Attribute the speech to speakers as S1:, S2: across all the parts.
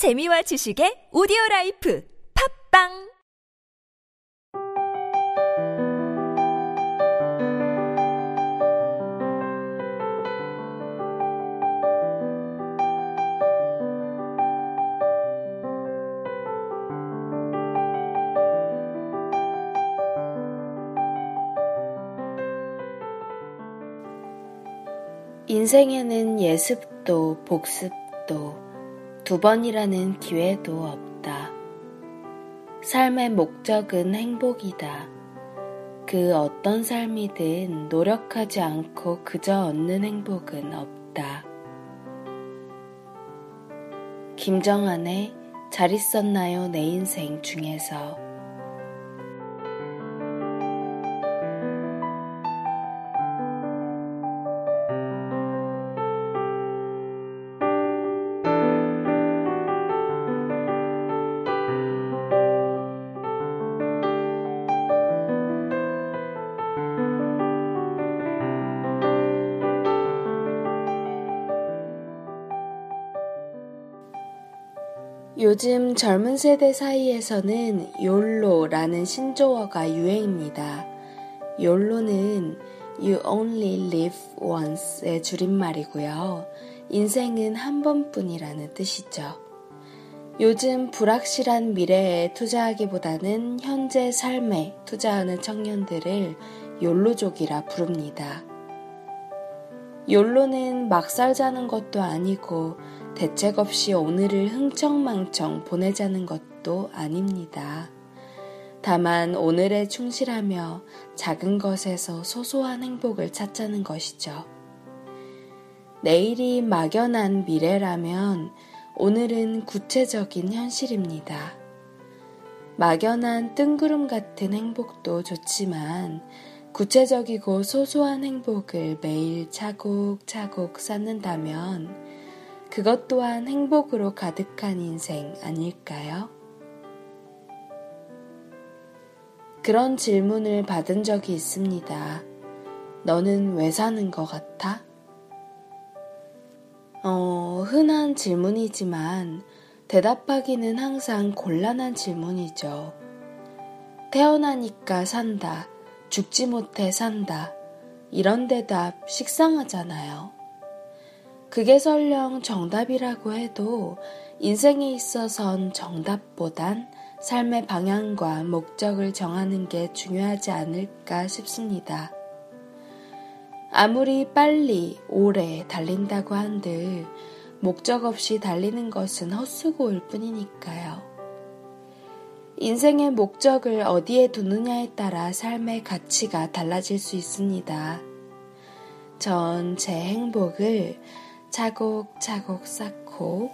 S1: 재미와 지식의 오디오 라이프 팝빵!
S2: 인생에는 예습도 복습도 두 번이라는 기회도 없다. 삶의 목적은 행복이다. 그 어떤 삶이든 노력하지 않고 그저 얻는 행복은 없다. 김정한의 잘 있었나요 내 인생 중에서 요즘 젊은 세대 사이에서는 욜로라는 신조어가 유행입니다. 욜로는 You Only Live Once의 줄임말이고요. 인생은 한 번뿐이라는 뜻이죠. 요즘 불확실한 미래에 투자하기보다는 현재 삶에 투자하는 청년들을 욜로족이라 부릅니다. 욜로는 막 살자는 것도 아니고 대책 없이 오늘을 흥청망청 보내자는 것도 아닙니다. 다만 오늘에 충실하며 작은 것에서 소소한 행복을 찾자는 것이죠. 내일이 막연한 미래라면 오늘은 구체적인 현실입니다. 막연한 뜬구름 같은 행복도 좋지만 구체적이고 소소한 행복을 매일 차곡차곡 쌓는다면 그것 또한 행복으로 가득한 인생 아닐까요? 그런 질문을 받은 적이 있습니다. 너는 왜 사는 것 같아? 어, 흔한 질문이지만 대답하기는 항상 곤란한 질문이죠. 태어나니까 산다. 죽지 못해 산다. 이런 대답 식상하잖아요. 그게 설령 정답이라고 해도 인생에 있어선 정답보단 삶의 방향과 목적을 정하는 게 중요하지 않을까 싶습니다. 아무리 빨리, 오래 달린다고 한들 목적 없이 달리는 것은 헛수고일 뿐이니까요. 인생의 목적을 어디에 두느냐에 따라 삶의 가치가 달라질 수 있습니다. 전 제 행복을 차곡차곡 쌓고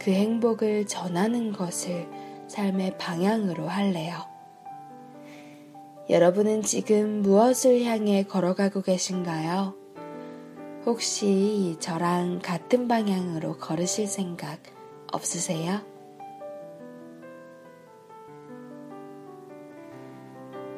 S2: 그 행복을 전하는 것을 삶의 방향으로 할래요. 여러분은 지금 무엇을 향해 걸어가고 계신가요? 혹시 저랑 같은 방향으로 걸으실 생각 없으세요?